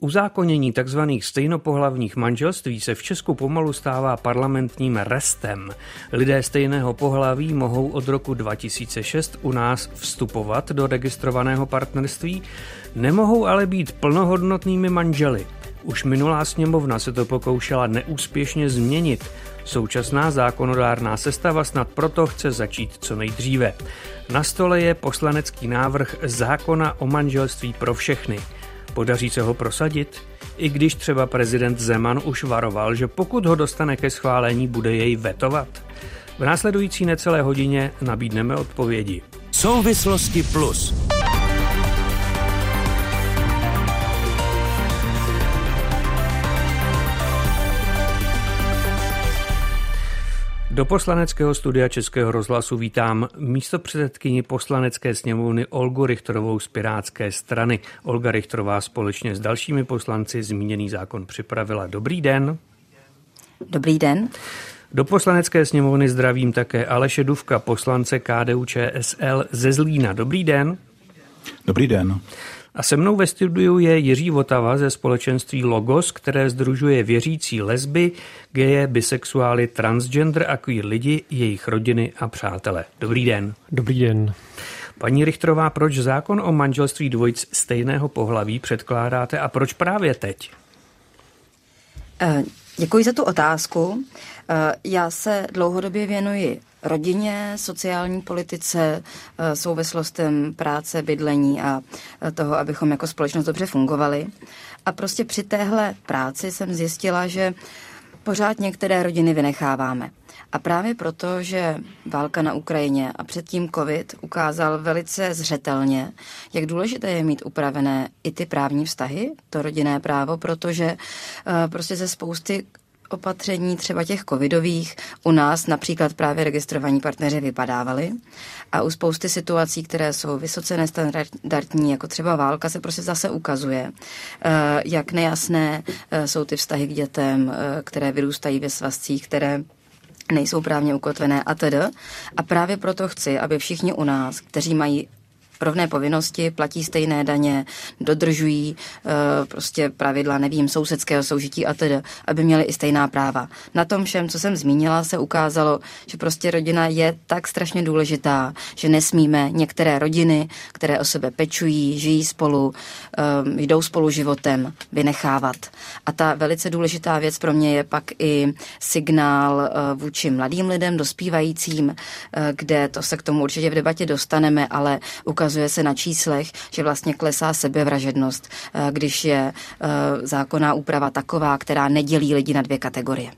Uzákonění tzv. stejnopohlavních manželství se v Česku pomalu stává parlamentním restem. Lidé stejného pohlaví mohou od roku 2006 u nás vstupovat do registrovaného partnerství, nemohou ale být plnohodnotnými manželi. Už minulá sněmovna se to pokoušela neúspěšně změnit. Současná zákonodárná sestava snad proto chce začít co nejdříve. Na stole je poslanecký návrh zákona o manželství pro všechny – Podaří se ho prosadit? I když třeba prezident Zeman už varoval, že pokud ho dostane ke schválení, bude jej vetovat? V následující necelé hodině nabídneme odpovědi. Souvislosti plus. Do poslaneckého studia Českého rozhlasu vítám místo předsedkyni poslanecké sněmovny Olgu Richterovou z Pirátské strany. Olga Richterová společně s dalšími poslanci zmíněný zákon připravila. Dobrý den. Dobrý den. Do poslanecké sněmovny zdravím také Aleše Duvka, poslance KDU ČSL ze Zlína. Dobrý den. Dobrý den. A se mnou ve studiu je Jiří Votava ze společenství Logos, které združuje věřící lesby, geje, bisexuály, transgender a queer lidi, jejich rodiny a přátele. Dobrý den. Dobrý den. Paní Richtrová, proč zákon o manželství dvojic stejného pohlaví předkládáte a proč právě teď? Eh, děkuji za tu otázku. Eh, já se dlouhodobě věnuji rodině, sociální politice, eh, souvislostem práce, bydlení a eh, toho, abychom jako společnost dobře fungovali. A prostě při téhle práci jsem zjistila, že pořád některé rodiny vynecháváme. A právě proto, že válka na Ukrajině a předtím covid ukázal velice zřetelně, jak důležité je mít upravené i ty právní vztahy, to rodinné právo, protože prostě ze spousty opatření třeba těch covidových u nás například právě registrovaní partneři vypadávali a u spousty situací, které jsou vysoce nestandardní, jako třeba válka, se prostě zase ukazuje, eh, jak nejasné eh, jsou ty vztahy k dětem, eh, které vyrůstají ve svazcích, které nejsou právně ukotvené a tedy. A právě proto chci, aby všichni u nás, kteří mají rovné povinnosti, platí stejné daně, dodržují uh, prostě pravidla, nevím, sousedského soužití a tedy, aby měli i stejná práva. Na tom všem, co jsem zmínila, se ukázalo, že prostě rodina je tak strašně důležitá, že nesmíme některé rodiny, které o sebe pečují, žijí spolu, um, jdou spolu životem, vynechávat. A ta velice důležitá věc pro mě je pak i signál uh, vůči mladým lidem, dospívajícím, uh, kde to se k tomu určitě v debatě dostaneme, ale ukazuje ukazuje se na číslech, že vlastně klesá sebevražednost, eh, když je eh, zákonná úprava taková, která nedělí lidi na dvě kategorie.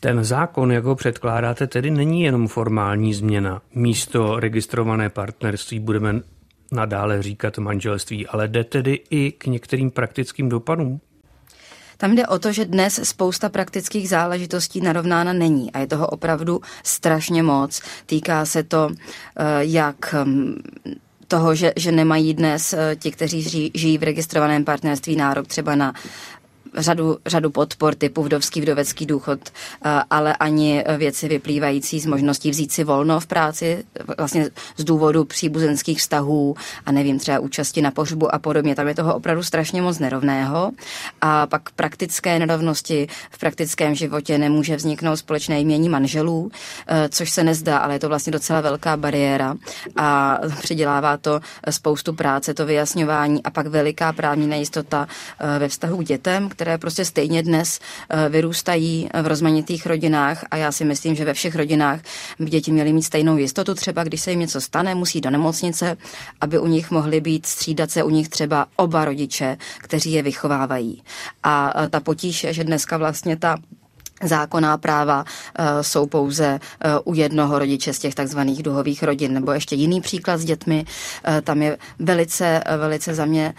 Ten zákon, jak ho předkládáte, tedy není jenom formální změna. Místo registrované partnerství budeme nadále říkat manželství, ale jde tedy i k některým praktickým dopadům? Tam jde o to, že dnes spousta praktických záležitostí narovnána není a je toho opravdu strašně moc. Týká se to, eh, jak hm, toho, že, že nemají dnes eh, ti, kteří žijí v registrovaném partnerství nárok třeba na řadu, řadu podpor typu vdovský, vdovecký důchod, eh, ale ani věci vyplývající z možností vzít si volno v práci, vlastně z důvodu příbuzenských vztahů a nevím, třeba účasti na pohřbu a podobně. Tam je toho opravdu strašně moc nerovného. A pak praktické nerovnosti v praktickém životě nemůže vzniknout společné jmění manželů, eh, což se nezdá, ale je to vlastně docela velká bariéra a přidělává to spoustu práce, to vyjasňování a pak veliká právní nejistota eh, ve vztahu k dětem, které prostě stejně dnes eh, vyrůstají v rozmanitých rodinách a já si myslím, že ve všech rodinách by děti měly mít stejnou jistotu. Třeba když se jim něco stane, musí do nemocnice, aby u nich mohly být střídat se u nich třeba oba rodiče, kteří je vychovávají. A eh, ta potíž že dneska vlastně ta zákonná práva uh, jsou pouze uh, u jednoho rodiče z těch takzvaných duhových rodin. Nebo ještě jiný příklad s dětmi, uh, tam je velice, velice za mě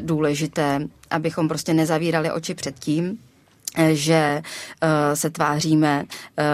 důležité abychom prostě nezavírali oči před tím, že uh, se tváříme, uh,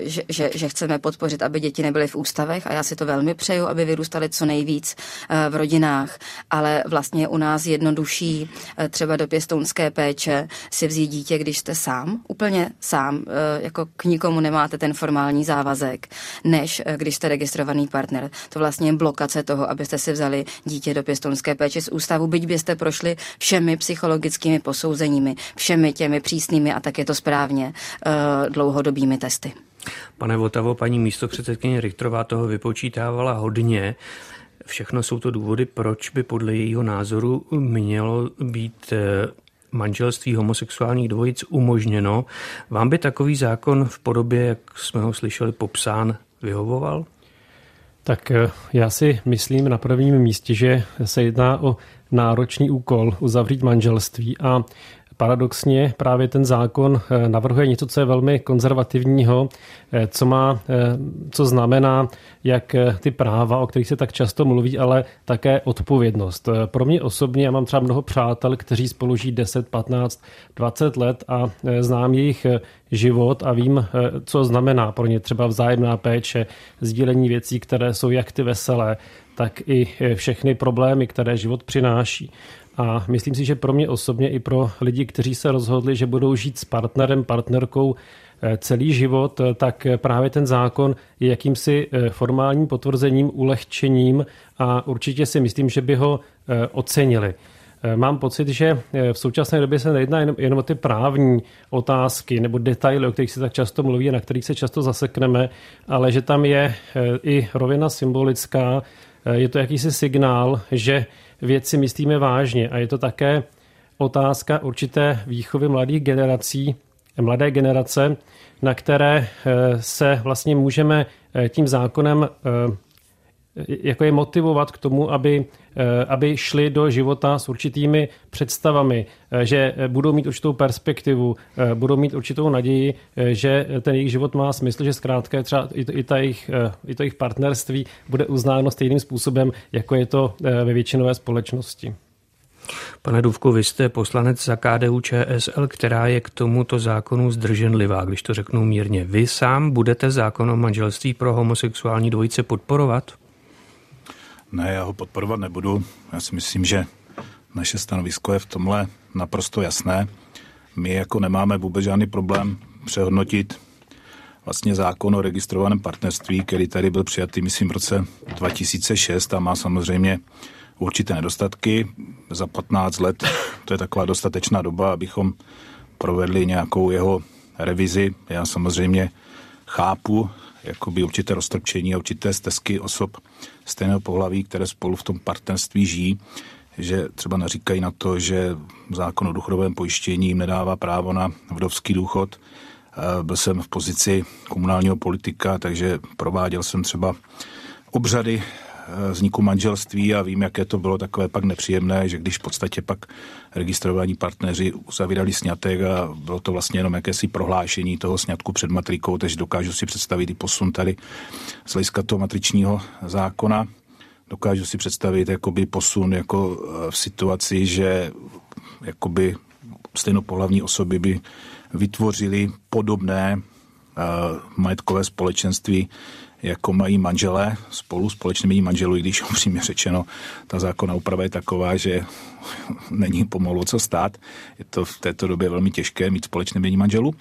že, že, že chceme podpořit, aby děti nebyly v ústavech a já si to velmi přeju, aby vyrůstaly co nejvíc uh, v rodinách, ale vlastně u nás jednodušší třeba do pěstounské péče si vzít dítě, když jste sám, úplně sám, jako k nikomu nemáte ten formální závazek, než když jste registrovaný partner. To vlastně je blokace toho, abyste si vzali dítě do pěstounské péče z ústavu, byť byste prošli všemi psychologickými posouzeními, všemi těmi přísnými a tak je to správně eh, dlouhodobými testy. Pane Votavo, paní místo předsedkyně Richtrová toho vypočítávala hodně. Všechno jsou to důvody, proč by podle jejího názoru mělo být eh, manželství homosexuálních dvojic umožněno. Vám by takový zákon v podobě, jak jsme ho slyšeli, popsán, vyhovoval? Tak eh, já si myslím na prvním místě, že se jedná o náročný úkol uzavřít manželství a paradoxně právě ten zákon eh, navrhuje něco, co je velmi konzervativního, eh, co má, eh, co znamená jak ty práva, o kterých se tak často mluví, ale také odpovědnost. Pro mě osobně, já mám třeba mnoho přátel, kteří spolu žijí 10, 15, 20 let a znám jejich život a vím, co znamená pro ně třeba vzájemná péče, sdílení věcí, které jsou jak ty veselé, tak i všechny problémy, které život přináší. A myslím si, že pro mě osobně i pro lidi, kteří se rozhodli, že budou žít s partnerem, partnerkou eh, celý život, eh, tak právě ten zákon je jakýmsi eh, formálním potvrzením, ulehčením a určitě si myslím, že by ho ocenili. Mám pocit, že v současné době se nejedná jenom, jenom o ty právní otázky nebo detaily, o kterých se tak často mluví a na kterých se často zasekneme, ale že tam je i rovina symbolická, je to jakýsi signál, že věci myslíme vážně. A je to také otázka určité výchovy mladých generací, mladé generace, na které eh, se vlastně můžeme eh, tím zákonem eh, jako je motivovat k tomu, aby, aby šli do života s určitými představami, že budou mít určitou perspektivu, budou mít určitou naději, že ten jejich život má smysl, že zkrátka třeba i to, i ta jejich, i to jejich partnerství bude uznáno stejným způsobem, jako je to ve většinové společnosti. Pane Duvku, vy jste poslanec za KDU ČSL, která je k tomuto zákonu zdrženlivá, když to řeknu mírně. Vy sám budete zákon o manželství pro homosexuální dvojice podporovat? Ne, já ho podporovat nebudu. Já si myslím, že naše stanovisko je v tomhle naprosto jasné. My jako nemáme vůbec žádný problém přehodnotit vlastně zákon o registrovaném partnerství, který tady byl přijatý, myslím, v roce 2006 a má samozřejmě určité nedostatky. Za 15 let to je taková dostatečná doba, abychom provedli nějakou jeho revizi. Já samozřejmě chápu jakoby určité roztrpčení a určité stezky osob stejného pohlaví, které spolu v tom partnerství žijí, že třeba naříkají na to, že zákon o důchodovém pojištění jim nedává právo na vdovský důchod. Eh, byl jsem v pozici komunálního politika, takže prováděl jsem třeba obřady vzniku manželství a vím, jaké to bylo takové pak nepříjemné, že když v podstatě pak registrovaní partneři uzavírali snětek a bylo to vlastně jenom jakési prohlášení toho sňatku před matrikou, takže dokážu si představit i posun tady z hlediska toho matričního zákona. Dokážu si představit jakoby posun jako eh, v situaci, že jakoby stejnopohlavní osoby by vytvořili podobné uh, majetkové společenství, jako mají manželé spolu, společně mění manželů, i když upřímně řečeno, ta zákona úprava je taková, že není pomalu co stát. Je to v této době velmi těžké mít společné mění manželů.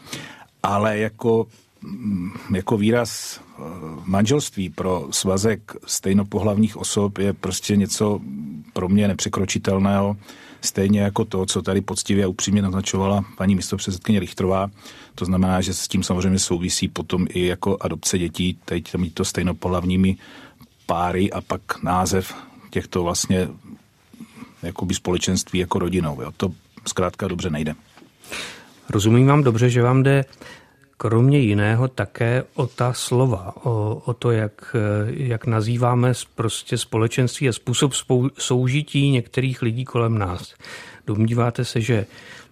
Ale jako mm, jako výraz eh, manželství pro svazek stejnopohlavních osob je prostě něco pro mě nepřekročitelného Stejně jako to, co tady poctivě a upřímně naznačovala paní místopředsedkyně Richtrová, to znamená, že s tím samozřejmě souvisí potom i jako adopce dětí, teď tam to stejnopolavními páry a pak název těchto vlastně jakoby společenství jako rodinou. Jo. To zkrátka dobře nejde. Rozumím vám dobře, že vám jde kromě jiného také o ta slova, o, o to, jak, jak nazýváme prostě společenství a způsob spou, soužití některých lidí kolem nás. Domníváte se, že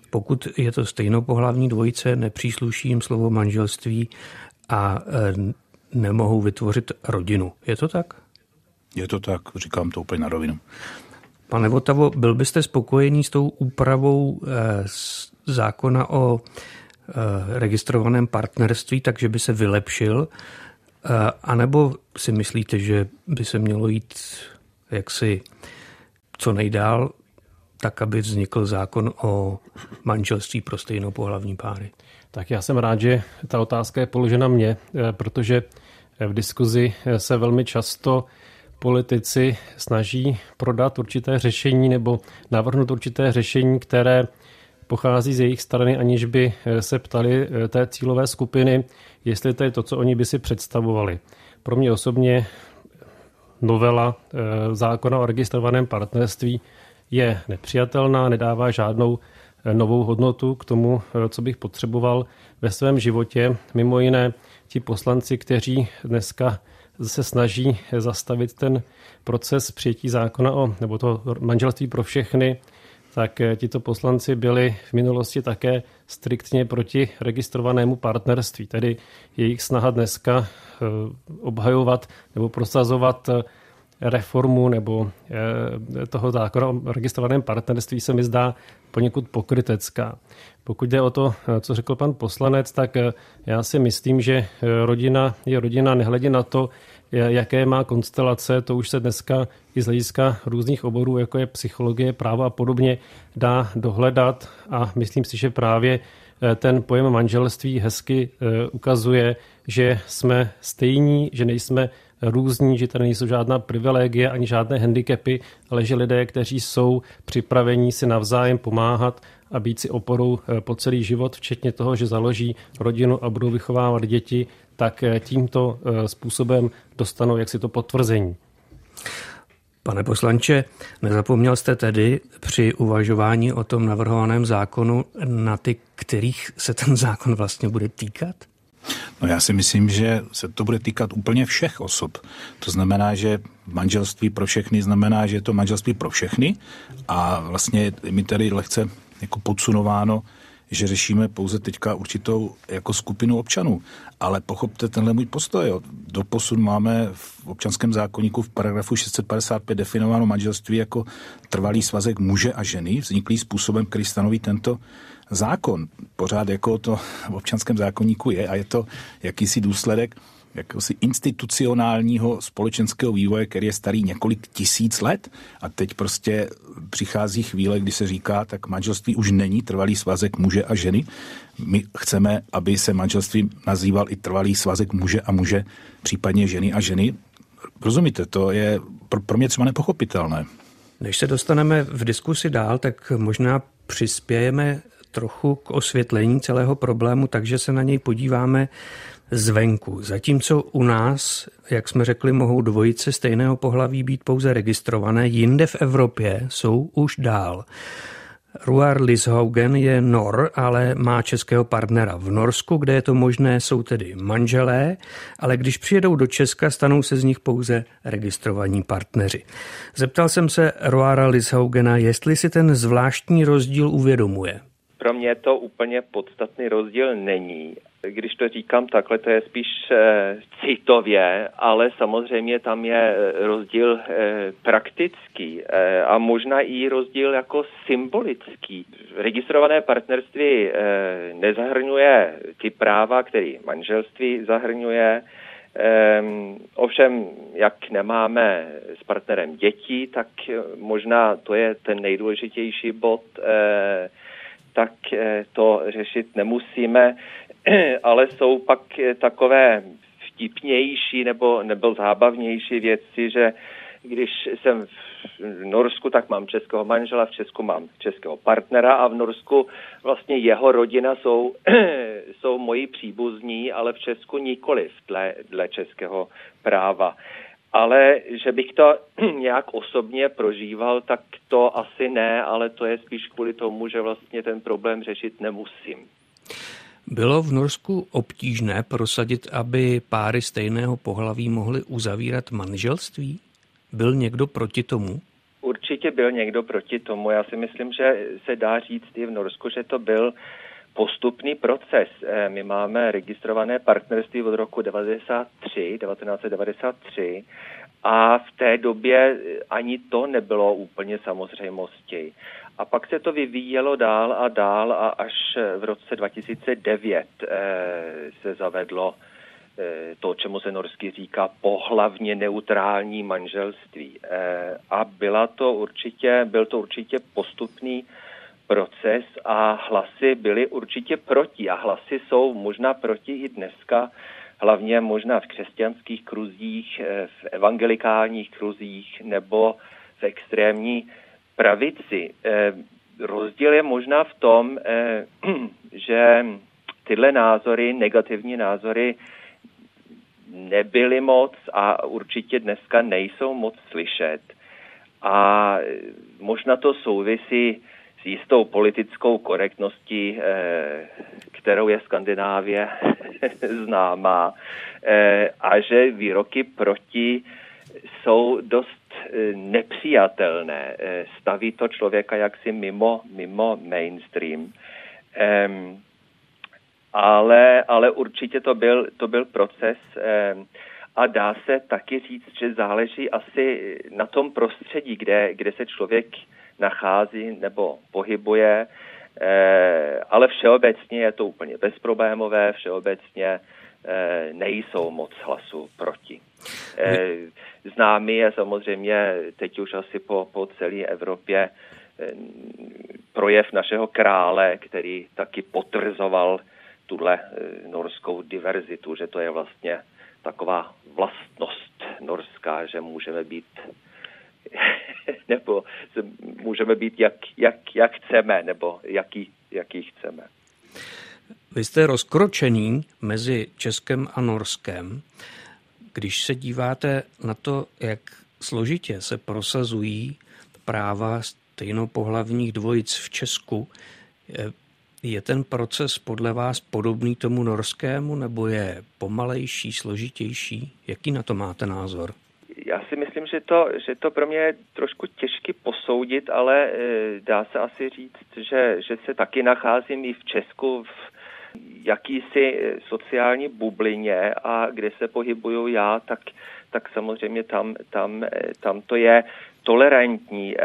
pokud je to stejnopohlavní dvojice, nepřísluší jim slovo manželství a e, nemohou vytvořit rodinu. Je to tak? Je to tak, říkám to úplně na rovinu. Pane Votavo, byl byste spokojený s tou úpravou e, zákona o registrovaném partnerství, takže by se vylepšil? A nebo si myslíte, že by se mělo jít jaksi co nejdál, tak aby vznikl zákon o manželství pro stejnopohlavní páry? Tak já jsem rád, že ta otázka je položena mně, protože v diskuzi se velmi často politici snaží prodat určité řešení nebo navrhnout určité řešení, které pochází z jejich strany, aniž by se ptali té cílové skupiny, jestli to je to, co oni by si představovali. Pro mě osobně novela eh, zákona o registrovaném partnerství je nepřijatelná, nedává žádnou eh, novou hodnotu k tomu, eh, co bych potřeboval ve svém životě. Mimo jiné, ti poslanci, kteří dneska se snaží zastavit ten proces přijetí zákona o, nebo to manželství pro všechny, tak tito poslanci byli v minulosti také striktně proti registrovanému partnerství. Tedy jejich snaha dneska eh, obhajovat nebo prosazovat eh, reformu nebo eh, toho zákona o registrovaném partnerství se mi zdá poněkud pokrytecká. Pokud jde o to, co řekl pan poslanec, tak já si myslím, že rodina je rodina nehledě na to, jaké má konstelace, to už se dneska i z hlediska různých oborů, jako je psychologie, právo a podobně, dá dohledat. A myslím si, že právě eh, ten pojem manželství hezky eh, ukazuje, že jsme stejní, že nejsme různí, že tady nejsou žádná privilegie ani žádné handicapy, ale že lidé, kteří jsou připraveni si navzájem pomáhat a být si oporou eh, po celý život, včetně toho, že založí rodinu a budou vychovávat děti, tak eh, tímto eh, způsobem dostanou jaksi to potvrzení. Pane poslanče, nezapomněl jste tedy při uvažování o tom navrhovaném zákonu na ty, kterých se ten zákon vlastně bude týkat? No já si myslím, že se to bude týkat úplně všech osob. To znamená, že manželství pro všechny znamená, že je to manželství pro všechny a vlastně mi tady lehce jako podsunováno, že řešíme pouze teďka určitou jako skupinu občanů. Ale pochopte tenhle můj postoj. Doposud máme v občanském zákonníku v paragrafu 655 definováno manželství jako trvalý svazek muže a ženy, vzniklý způsobem, který stanoví tento zákon. Pořád jako to v občanském zákonníku je a je to jakýsi důsledek jakéhosi institucionálního společenského vývoje, který je starý několik tisíc let a teď prostě přichází chvíle, kdy se říká, tak manželství už není trvalý svazek muže a ženy. My chceme, aby se manželství nazýval i trvalý svazek muže a muže, případně ženy a ženy. Rozumíte, to je pro, pro mě třeba nepochopitelné. Než se dostaneme v diskusi dál, tak možná přispějeme trochu k osvětlení celého problému, takže se na něj podíváme zvenku. Zatímco u nás, jak jsme řekli, mohou dvojice stejného pohlaví být pouze registrované, jinde v Evropě jsou už dál. Ruar Lishaugen je Nor, ale má českého partnera v Norsku, kde je to možné, jsou tedy manželé, ale když přijedou do Česka, stanou se z nich pouze registrovaní partneři. Zeptal jsem se Ruara Lishaugena, jestli si ten zvláštní rozdíl uvědomuje. Pro mě to úplně podstatný rozdíl není když to říkám takhle, to je spíš e, citově, ale samozřejmě tam je eh, rozdíl e, praktický e, a možná i rozdíl jako symbolický. Registrované partnerství e, nezahrnuje ty práva, které manželství zahrnuje, Um, ovšem, jak nemáme s partnerem dětí, tak možná to je ten nejdůležitější bod, eh, tak to řešit nemusíme. ale jsou pak eh, takové vtipnější nebo, nebo zábavnější věci, že když jsem v Norsku, tak mám českého manžela, v Česku mám českého partnera a v Norsku vlastně jeho rodina jsou, jsou moji příbuzní, ale v Česku nikoliv dle, dle českého práva. Ale že bych to nějak osobně prožíval, tak to asi ne, ale to je spíš kvůli tomu, že vlastně ten problém řešit nemusím. Bylo v Norsku obtížné prosadit, aby páry stejného pohlaví mohly uzavírat manželství? Byl někdo proti tomu? Určitě byl někdo proti tomu. Já si myslím, že se dá říct i v Norsku, že to byl postupný proces. Eh, my máme registrované partnerství od roku 1993, 1993 a v té době ani to nebylo úplně samozřejmostí. A pak se to vyvíjelo dál a dál a až v roce 2009 se zavedlo to, čemu se norsky říká pohlavně neutrální manželství. A byla to určitě, byl to určitě postupný proces a hlasy byly určitě proti a hlasy jsou možná proti i dneska, hlavně možná v křesťanských kruzích, eh, v evangelikálních kruzích nebo v extrémní pravici. Eh, rozdíl je možná v tom, eh, že tyhle názory, negativní názory, nebyly moc a určitě dneska nejsou moc slyšet. A možná to souvisí s jistou politickou korektností, eh, kterou je Skandinávie známá, eh, a že výroky proti jsou dost eh, nepřijatelné. Staví to člověka jaksi mimo, mimo mainstream. Ale, ale určitě to byl, to byl proces a dá se taky říct, že záleží asi na tom prostředí, kde, kde se člověk nachází nebo pohybuje, eh, ale všeobecně je to úplně bezproblémové, všeobecně eh, nejsou moc hlasů proti. Eh, známý je samozřejmě teď už asi po, po celé Evropě projev našeho krále, který taky potrzoval tuhle norskou diverzitu, že to je vlastně taková vlastnost norská, že můžeme být nebo můžeme být jak, jak, jak chceme, nebo jaký, jaký chceme. Vy jste rozkročený mezi Českem a Norskem. Když se díváte na to, jak složitě se prosazují práva stejnopohlavních dvojic v Česku, je ten proces podle vás podobný tomu norskému, nebo je pomalejší, složitější? Jaký na to máte názor? Já si myslím, že to, že to pro mě je trošku těžky posoudit, ale e, dá se asi říct, že, že se taky nacházím i v Česku v jakýsi e, sociální bublině a kde se pohybuju já, tak, tak samozřejmě tam, tam, e, tam to je tolerantní.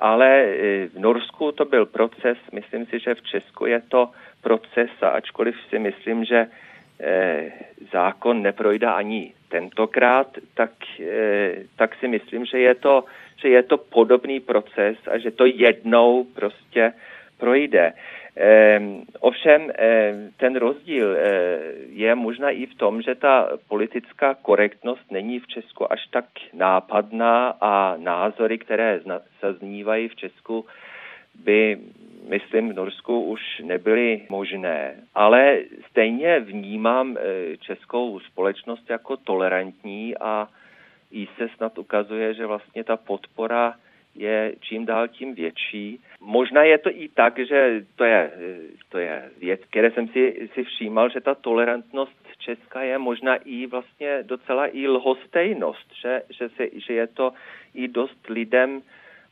Ale v Norsku to byl proces, myslím si, že v Česku je to proces, a ačkoliv si myslím, že zákon neprojde ani tentokrát, tak, eh, tak si myslím, že je, to, že je to podobný proces a že to jednou prostě projde. Ehm, ovšem ehm, ten rozdíl eh, je možná i v tom, že ta politická korektnost není v Česku až tak nápadná a názory, které se znívají v Česku, by myslím, v Norsku už nebyly možné. Ale stejně vnímám českou společnost jako tolerantní a jí se snad ukazuje, že vlastně ta podpora je čím dál tím větší. Možná je to i tak, že to je, to je věc, které jsem si, si všímal, že ta tolerantnost Česka je možná i vlastně docela i lhostejnost, že, že, se, že je to i dost lidem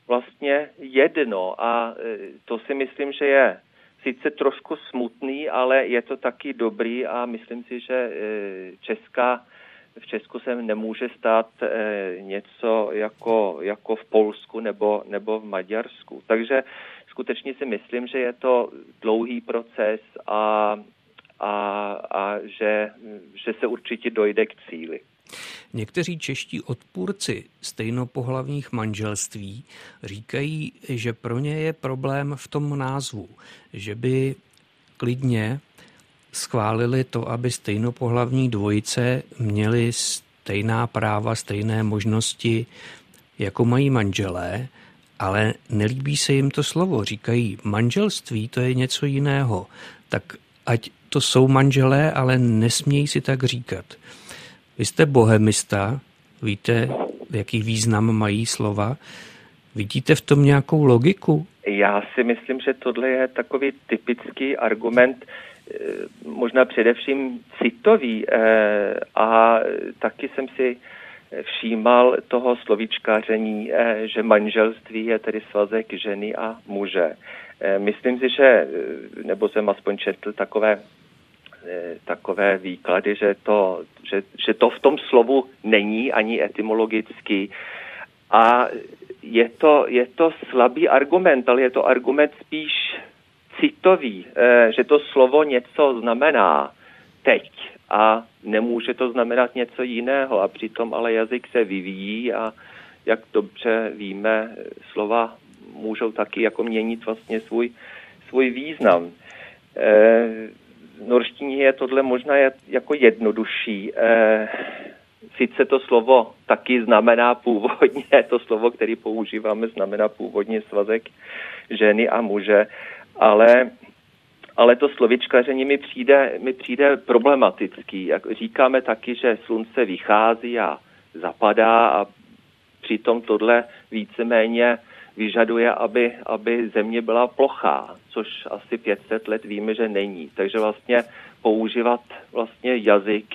vlastně jedno a e, to si myslím, že je sice trošku smutný, ale je to taky dobrý a myslím si, že e, Česká v Česku se nemůže stát e, něco jako, jako v Polsku nebo, nebo v Maďarsku. Takže skutečně si myslím, že je to dlouhý proces a, a, a že, že se určitě dojde k cíli. Někteří čeští odpůrci stejnopohlavních manželství říkají, že pro ně je problém v tom názvu, že by klidně schválili to, aby stejnopohlavní dvojice měly stejná práva, stejné možnosti, jako mají manželé, ale nelíbí se jim to slovo. Říkají, manželství to je něco jiného. Tak ať to jsou manželé, ale nesmějí si tak říkat. Vy jste bohemista, víte, jaký význam mají slova. Vidíte v tom nějakou logiku? Já si myslím, že tohle je takový typický argument, možná především citový eh, a taky jsem si všímal toho slovíčkaření, eh, že manželství je tedy svazek ženy a muže. Myslím si, že, nebo jsem aspoň četl takové Eh, takové výklady, že to, že, že to v tom slovu není ani etymologicky. A je to, je to slabý argument, ale je to argument spíš citový, eh, že to slovo něco znamená teď a nemůže to znamenat něco jiného a přitom ale jazyk se vyvíjí a jak dobře víme, slova můžou taky jako měnit vlastně svůj, svůj význam. V norštině je tohle možná jako jednodušší. E, sice to slovo taky znamená původně, to slovo, který používáme, znamená původně svazek ženy a muže, ale ale to slovičkaření mi přijde, mi přijde problematický. Jak říkáme taky, že slunce vychází a zapadá a přitom tohle víceméně vyžaduje, aby, aby země byla plochá, což asi 500 let víme, že není. Takže vlastně používat vlastně jazyk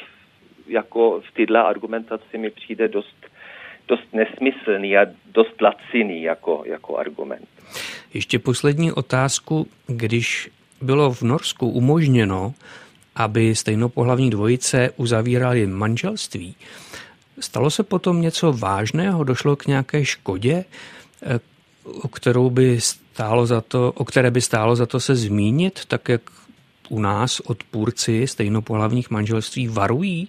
jako v tyhle argumentaci mi přijde dost, dost nesmyslný a dost laciný jako, jako argument. Ještě poslední otázku. Když bylo v Norsku umožněno, aby stejnopohlavní dvojice uzavírali manželství, stalo se potom něco vážného? Došlo k nějaké škodě, eh, o, kterou by stálo za to, o které by stálo za to se zmínit, tak jak u nás odpůrci stejnopohlavních manželství varují,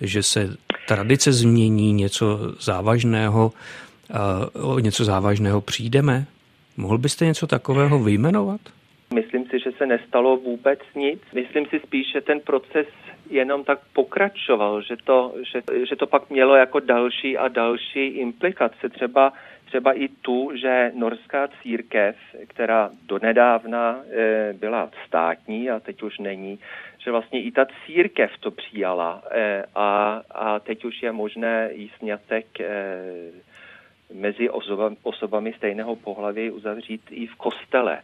že se tradice změní, něco závažného, eh, o něco závažného přijdeme? Mohl byste něco takového vyjmenovat? Myslím si, že se nestalo vůbec nic. Myslím si spíš, že ten proces jenom tak pokračoval, že to, že, že to pak mělo jako další a další implikace. Třeba, třeba i tu, že norská církev, která donedávna e, byla státní a teď už není, že vlastně i ta církev to přijala e, a, a teď už je možné jí snětek e, mezi osobami, stejného pohlaví uzavřít i v kostele.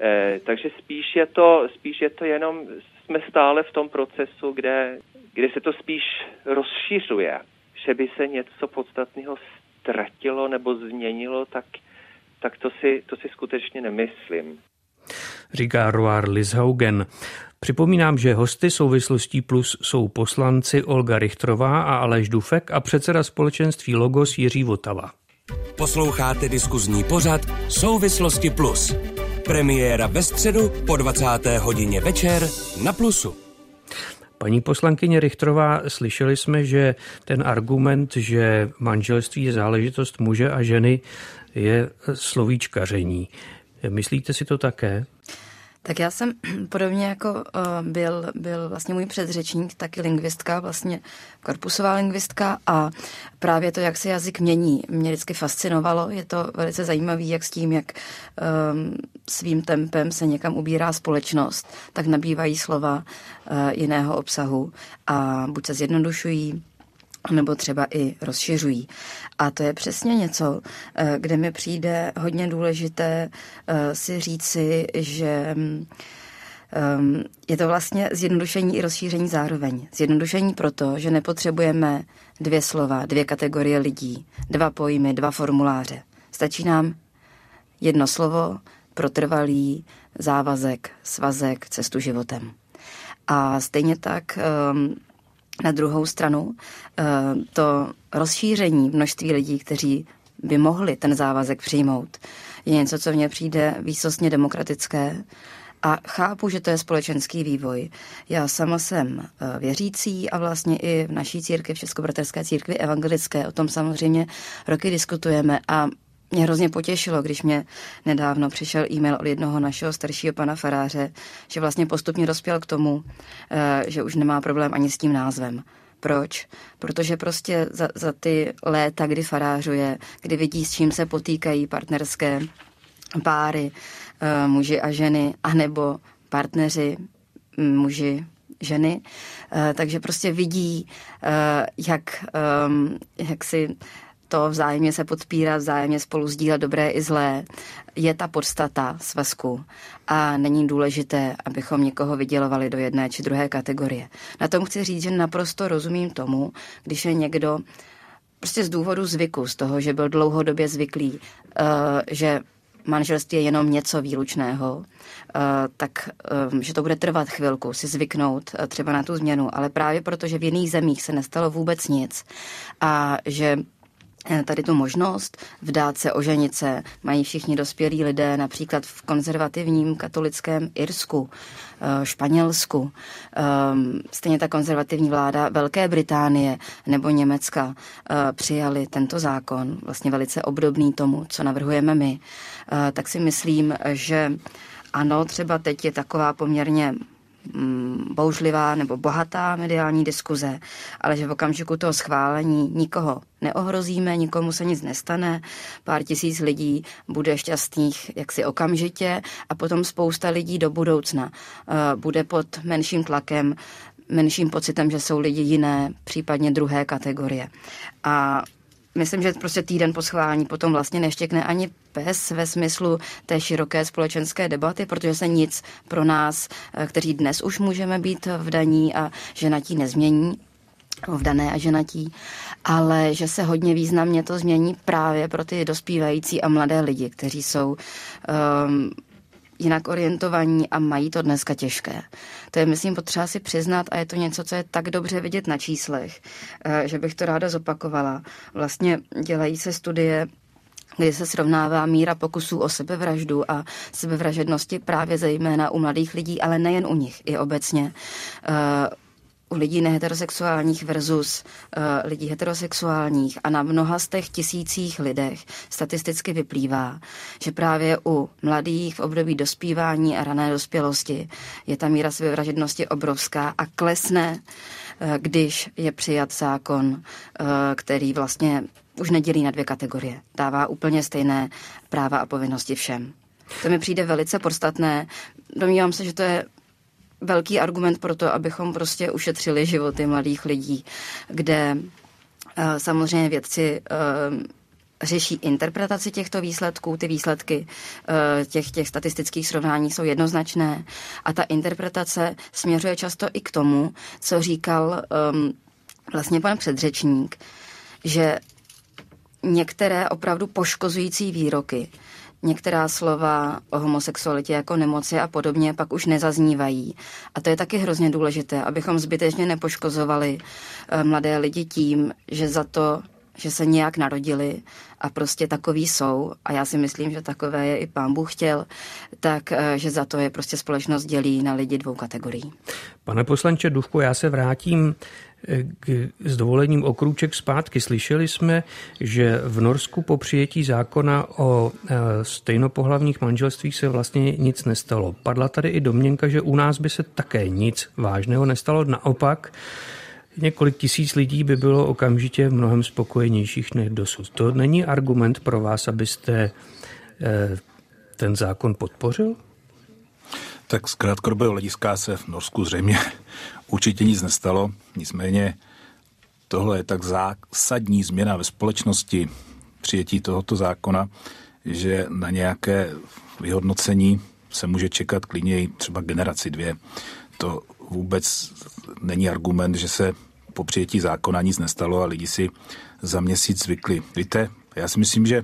Eh, takže spíš je, to, spíš je to jenom, jsme stále v tom procesu, kde, kde se to spíš rozšiřuje. Že by se něco podstatného ztratilo nebo změnilo, tak, tak to, si, to si skutečně nemyslím. Říká Roar Lishaugen. Připomínám, že hosty souvislostí plus jsou poslanci Olga Richtrová a Aleš Dufek a předseda společenství Logos Jiří Votava. Posloucháte diskuzní pořad Souvislosti plus. Premiéra ve středu po 20. hodině večer na Plusu. Paní poslankyně Richtrová, slyšeli jsme, že ten argument, že manželství je záležitost muže a ženy, je slovíčkaření. Myslíte si to také? Tak já jsem podobně jako uh, byl, byl vlastně můj předřečník, taky lingvistka, vlastně korpusová lingvistka a právě to, jak se jazyk mění, mě vždycky fascinovalo. Je to velice zajímavé, jak s tím, jak um, svým tempem se někam ubírá společnost, tak nabývají slova uh, jiného obsahu a buď se zjednodušují, nebo třeba i rozšiřují. A to je přesně něco, eh, kde mi přijde hodně důležité eh, si říci, že um, je to vlastně zjednodušení i rozšíření zároveň. Zjednodušení proto, že nepotřebujeme dvě slova, dvě kategorie lidí, dva pojmy, dva formuláře. Stačí nám jedno slovo pro trvalý závazek, svazek, cestu životem. A stejně tak um, na druhou stranu eh, to rozšíření množství lidí, kteří by mohli ten závazek přijmout, je něco, co mně přijde výsostně demokratické a chápu, že to je společenský vývoj. Já sama jsem eh, věřící a vlastně i v naší církvi, v Českobraterské církvi evangelické, o tom samozřejmě roky diskutujeme a mě hrozně potěšilo, když mě nedávno přišel e-mail od jednoho našeho staršího pana faráře, že vlastně postupně dospěl k tomu, eh, že už nemá problém ani s tím názvem. Proč? Protože prostě za, za ty léta, kdy farářuje, kdy vidí, s čím se potýkají partnerské páry, eh, muži a ženy, anebo partneři, mm, muži, ženy, eh, takže prostě vidí, jak, ehm, jak si to vzájemně se podpírat, vzájemně spolu sdílet dobré i zlé, je ta podstata svazku a není důležité, abychom někoho vydělovali do jedné či druhé kategorie. Na tom chci říct, že naprosto rozumím tomu, když je někdo prostě z důvodu zvyku, z toho, že byl dlouhodobě zvyklý, uh, že manželství je jenom něco výlučného, uh, tak um, že to bude trvat chvilku, si zvyknout třeba na tu změnu, ale právě protože v jiných zemích se nestalo vůbec nic a že Eh, tady tu možnost vdát se, oženit se, mají všichni dospělí lidé, například v konzervativním katolickém Irsku, eh, Španělsku, ehm, stejně ta konzervativní vláda Velké Británie nebo Německa eh, přijali tento zákon, vlastně velice obdobný tomu, co navrhujeme my, tak si myslím, že ano, třeba teď je taková poměrně bouřlivá nebo bohatá mediální diskuze, ale že v okamžiku toho schválení nikoho neohrozíme, nikomu se nic nestane, pár tisíc lidí bude šťastných jaksi okamžitě a potom spousta lidí do budoucna eh, bude pod menším tlakem, menším pocitem, že jsou lidi jiné, případně druhé kategorie. A myslím, že prostě týden po schválení potom vlastně neštěkne ani pes ve smyslu té široké společenské debaty, protože se nic pro nás, eh, kteří dnes už můžeme být v daní a ženatí nezmění, v dané a ženatí, ale že se hodně významně to změní právě pro ty dospívající a mladé lidi, kteří jsou um, jinak orientovaní a mají to dneska těžké. To je, myslím, potřeba si přiznat a je to něco, co je tak dobře vidět na číslech, eh, že bych to ráda zopakovala. Vlastně dělají se studie kdy se srovnává míra pokusů o sebevraždu a sebevražednosti právě zejména u mladých lidí, ale nejen u nich, i obecně. U lidí neheterosexuálních versus uh, lidí heterosexuálních a na mnoha z těch tisících lidech statisticky vyplývá, že právě u mladých v období dospívání a rané dospělosti je ta míra sebevražednosti obrovská a klesne, uh, když je přijat zákon, uh, který vlastně už nedělí na dvě kategorie. Dává úplně stejné práva a povinnosti všem. To mi přijde velice podstatné. Domnívám se, že to je velký argument pro to, abychom prostě ušetřili životy mladých lidí, kde uh, samozřejmě vědci uh, řeší interpretaci těchto výsledků. Ty výsledky uh, těch, těch statistických srovnání jsou jednoznačné a ta interpretace směřuje často i k tomu, co říkal um, vlastně pan předřečník, že některé opravdu poškozující výroky některá slova o homosexualitě jako nemoci a podobně pak už nezaznívají. A to je taky hrozně důležité, abychom zbytečně nepoškozovali eh, mladé lidi tím, že za to, že se nějak narodili a prostě takový jsou, a já si myslím, že takové je i pán Bůh chtěl, tak eh, že za to je prostě společnost dělí na lidi dvou kategorií. Pane poslanče Duchku, já se vrátím k, s dovolením okrůček zpátky. Slyšeli jsme, že v Norsku po přijetí zákona o e, stejnopohlavních manželstvích se vlastně nic nestalo. Padla tady i domněnka, že u nás by se také nic vážného nestalo. Naopak, několik tisíc lidí by bylo okamžitě mnohem spokojenějších než dosud. To není argument pro vás, abyste e, ten zákon podpořil? Tak z krátkodobého hlediska se v Norsku zřejmě určitě nic nestalo. Nicméně tohle je tak zásadní změna ve společnosti přijetí tohoto zákona, že na nějaké vyhodnocení se může čekat klidně třeba generaci dvě. To vůbec není argument, že se po přijetí zákona nic nestalo a lidi si za měsíc zvykli. Víte, já si myslím, že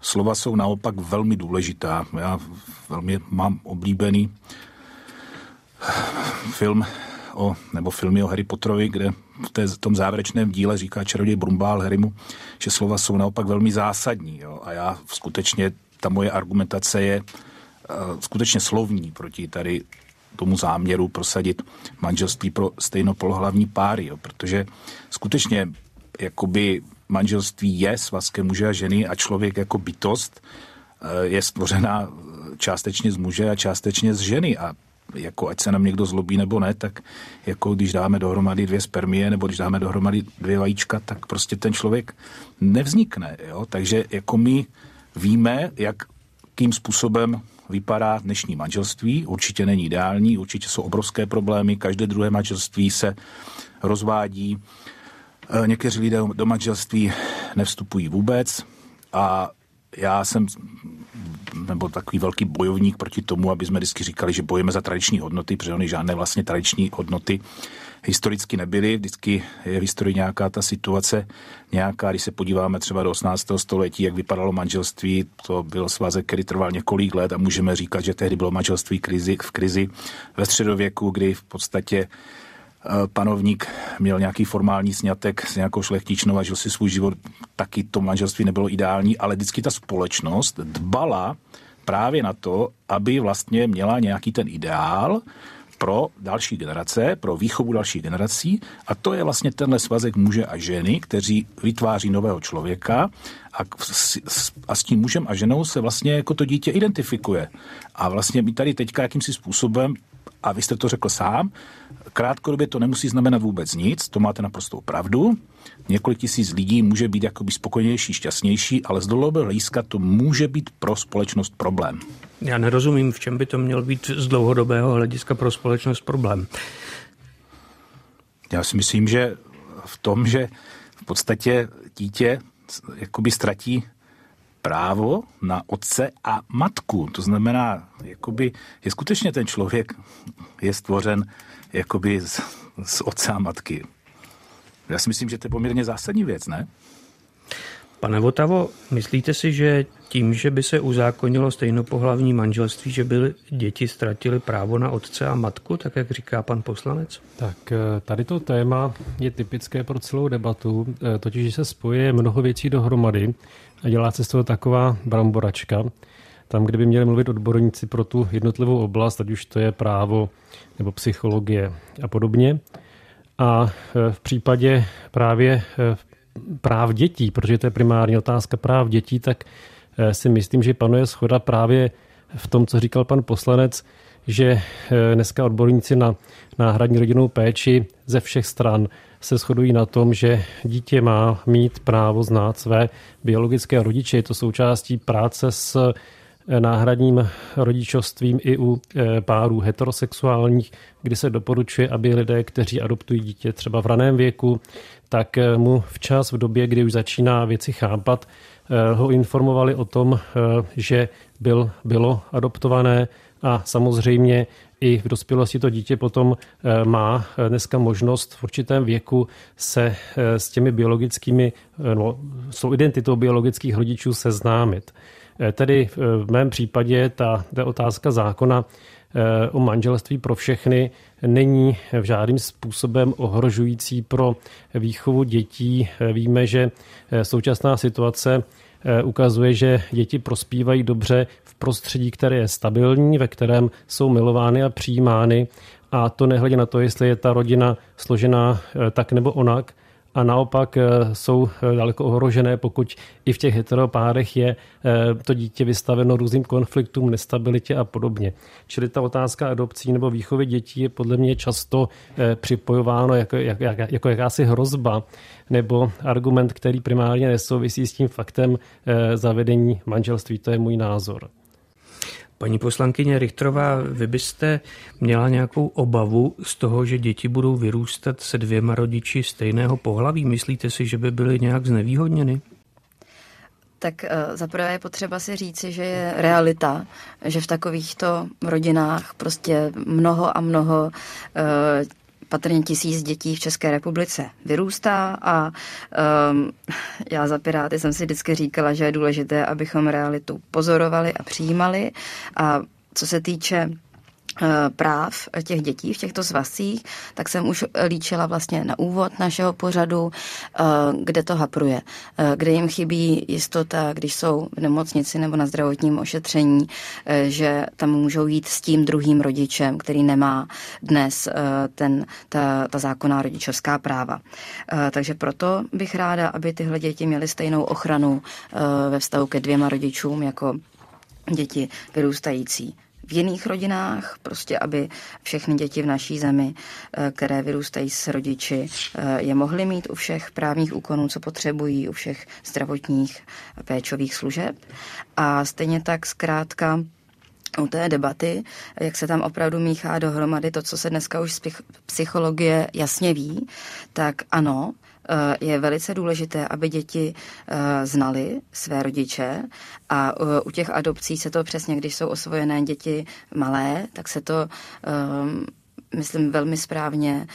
slova jsou naopak velmi důležitá. Já velmi mám oblíbený film o, nebo filmy o Harry Potterovi, kde v té, tom závěrečném díle říká čaroděj Brumbál Harrymu, že slova jsou naopak velmi zásadní. Jo? A já skutečně, ta moje argumentace je uh, skutečně slovní proti tady tomu záměru prosadit manželství pro stejnopolohlavní páry, jo? protože skutečně jakoby manželství je svazkem muže a ženy a člověk jako bytost eh, je stvořena částečně z muže a částečně z ženy a jako ať se nám někdo zlobí nebo ne, tak jako když dáme dohromady dvě spermie nebo když dáme dohromady dvě vajíčka, tak prostě ten člověk nevznikne. Jo? Takže jako my víme, jakým způsobem vypadá dnešní manželství. Určitě není ideální, určitě jsou obrovské problémy. Každé druhé manželství se rozvádí. E, někteří lidé do manželství nevstupují vůbec a já jsem nebo takový velký bojovník proti tomu, aby jsme vždycky říkali, že bojujeme za tradiční hodnoty, protože oni žádné vlastně tradiční hodnoty historicky nebyly. Vždycky je v historii nějaká ta situace, nějaká, když se podíváme třeba do 18. století, jak vypadalo manželství, to byl svazek, který trval několik let a můžeme říkat, že tehdy bylo manželství krizi, v krizi ve středověku, kdy v podstatě panovník měl nějaký formální snětek s nějakou šlechtičnou a žil si svůj život, taky to manželství nebylo ideální, ale vždycky ta společnost dbala právě na to, aby vlastně měla nějaký ten ideál, pro další generace, pro výchovu dalších generací a to je vlastně tenhle svazek muže a ženy, kteří vytváří nového člověka a, a s tím mužem a ženou se vlastně jako to dítě identifikuje. A vlastně my tady teďka jakýmsi způsobem a vy jste to řekl sám, krátkodobě to nemusí znamenat vůbec nic, to máte naprostou pravdu. Několik tisíc lidí může být jakoby spokojenější, šťastnější, ale z dlouhodobého hlediska to může být pro společnost problém. Já nerozumím, v čem by to měl být z dlouhodobého hlediska pro společnost problém. Já si myslím, že v tom, že v podstatě dítě jakoby ztratí právo na otce a matku. To znamená, jakoby je skutečně ten člověk je stvořen jakoby z, z otce a matky. Já si myslím, že to je poměrně zásadní věc, ne? Pane Votavo, myslíte si, že tím, že by se uzákonilo stejnopohlavní manželství, že by děti ztratili právo na otce a matku, tak jak říká pan poslanec? Tak eh, tady to téma je typické pro celou debatu, eh, totiž že se spojuje mnoho věcí dohromady a dělá se z toho taková bramboračka. Tam, kde by měli mluvit odborníci pro tu jednotlivou oblast, ať už to je právo nebo psychologie a podobně. A eh, v případě právě práv dětí, protože to je primární otázka práv dětí, tak eh, si myslím, že panuje schoda právě v tom, co říkal pan poslanec, že dneska odborníci na náhradní rodinnou péči ze všech stran se shodují na tom, že dítě má mít právo znát své biologické rodiče. Je to součástí práce s eh, náhradním rodičovstvím i u párů heterosexuálních, kdy se doporučuje, aby lidé, kteří adoptují dítě třeba v raném věku, tak eh, mu včas v době, kdy už začíná věci chápat, eh, ho informovali o tom, eh, že byl, bylo adoptované a samozřejmě i v dospělosti to dítě potom má dneska možnost v určitém věku se s těmi biologickými, no, s identitou biologických rodičů seznámit. Tedy v mém případě ta, ta otázka zákona o manželství pro všechny není v žádným způsobem ohrožující pro výchovu dětí. Víme, že současná situace eh, ukazuje, že děti prospívají dobře v prostředí, které je stabilní, ve kterém jsou milovány a přijímány. A to nehledě na to, jestli je ta rodina složená eh, tak nebo onak a naopak eh, jsou eh, daleko ohrožené, pokud i v těch heteropárech je eh, to dítě vystaveno různým konfliktům, nestabilitě a podobně. Čili ta otázka adopcí nebo výchovy dětí je podle mě často připojováno jako, jak, jak, jako jakási hrozba nebo argument, který primárně nesouvisí s tím faktem zavedení manželství. To je můj názor. Paní poslankyně Richtrová, vy byste měla nějakou obavu z toho, že děti budou vyrůstat se dvěma rodiči stejného pohlaví? Myslíte si, že by byly nějak znevýhodněny? Tak eh, zaprvé je potřeba si říci, že je realita, že v takovýchto rodinách prostě mnoho a mnoho eh, patrně tisíc dětí v České republice vyrůstá a um, já za Piráty jsem si vždycky říkala, že je důležité, abychom realitu pozorovali a přijímali. A co se týče práv těch dětí v těchto svazcích, tak jsem už líčila vlastně na úvod našeho pořadu, eh, kde to hapruje, eh, kde jim chybí jistota, když jsou v nemocnici nebo na zdravotním ošetření, že tam můžou jít s tím druhým rodičem, který nemá dnes ten, ta, ta zákonná rodičovská práva. Takže proto bych ráda, aby tyhle děti měly stejnou ochranu ve vztahu ke dvěma rodičům jako děti vyrůstající v jiných rodinách, prostě aby všechny děti v naší zemi, eh, které vyrůstají s rodiči, eh, je mohly mít u všech právních úkonů, co potřebují, u všech zdravotních péčových služeb. A stejně tak zkrátka u té debaty, jak se tam opravdu míchá dohromady to, co se dneska už z psychologie jasně ví, tak ano, Eh, je velice důležité, aby děti eh, znali své rodiče a eh, u těch adopcí se to přesně, když jsou osvojené děti malé, tak se to myslím, velmi správně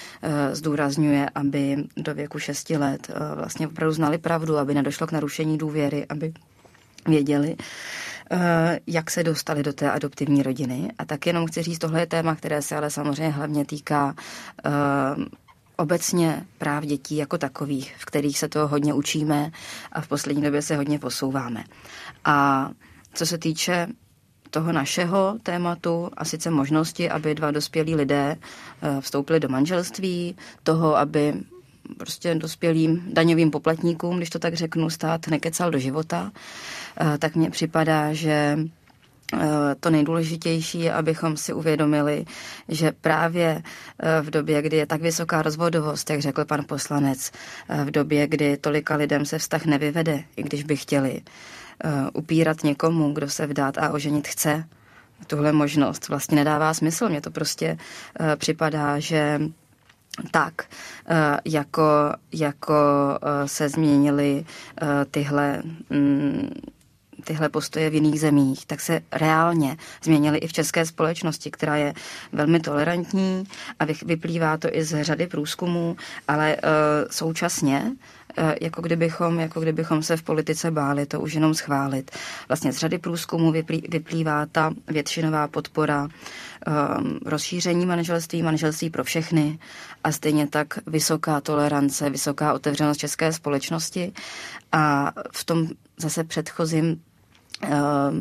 zdůrazňuje, aby do věku 6 let vlastně opravdu znali pravdu, aby nedošlo k narušení důvěry, aby věděli, jak se dostali do té adoptivní rodiny. A tak jenom chci říct, tohle je téma, které se ale samozřejmě hlavně týká obecně práv dětí jako takových, v kterých se to hodně učíme a v poslední době se hodně posouváme. A co se týče toho našeho tématu a sice možnosti, aby dva dospělí lidé eh, vstoupili do manželství, toho, aby prostě dospělým daňovým poplatníkům, když to tak řeknu, stát nekecal do života, eh, tak mně připadá, že to nejdůležitější je, abychom si uvědomili, že právě v době, kdy je tak vysoká rozvodovost, jak řekl pan poslanec, v době, kdy tolika lidem se vztah nevyvede, i když by chtěli, Eh, upírat někomu, kdo se vdát a oženit chce, tuhle možnost vlastně nedává smysl. Mně to prostě připadá, že tak, jako, jako se změnily tyhle mm, tyhle postoje v jiných zemích, tak se reálně změnily i v české společnosti, která je velmi tolerantní a vyplývá to i z řady průzkumů, ale uh, současně Eh, jako kdybychom, jako kdybychom se v politice báli to už jenom schválit. Vlastně z řady průzkumů vyplývá ta většinová podpora um, rozšíření manželství, manželství pro všechny a stejně tak vysoká tolerance, vysoká otevřenost české společnosti a v tom zase předchozím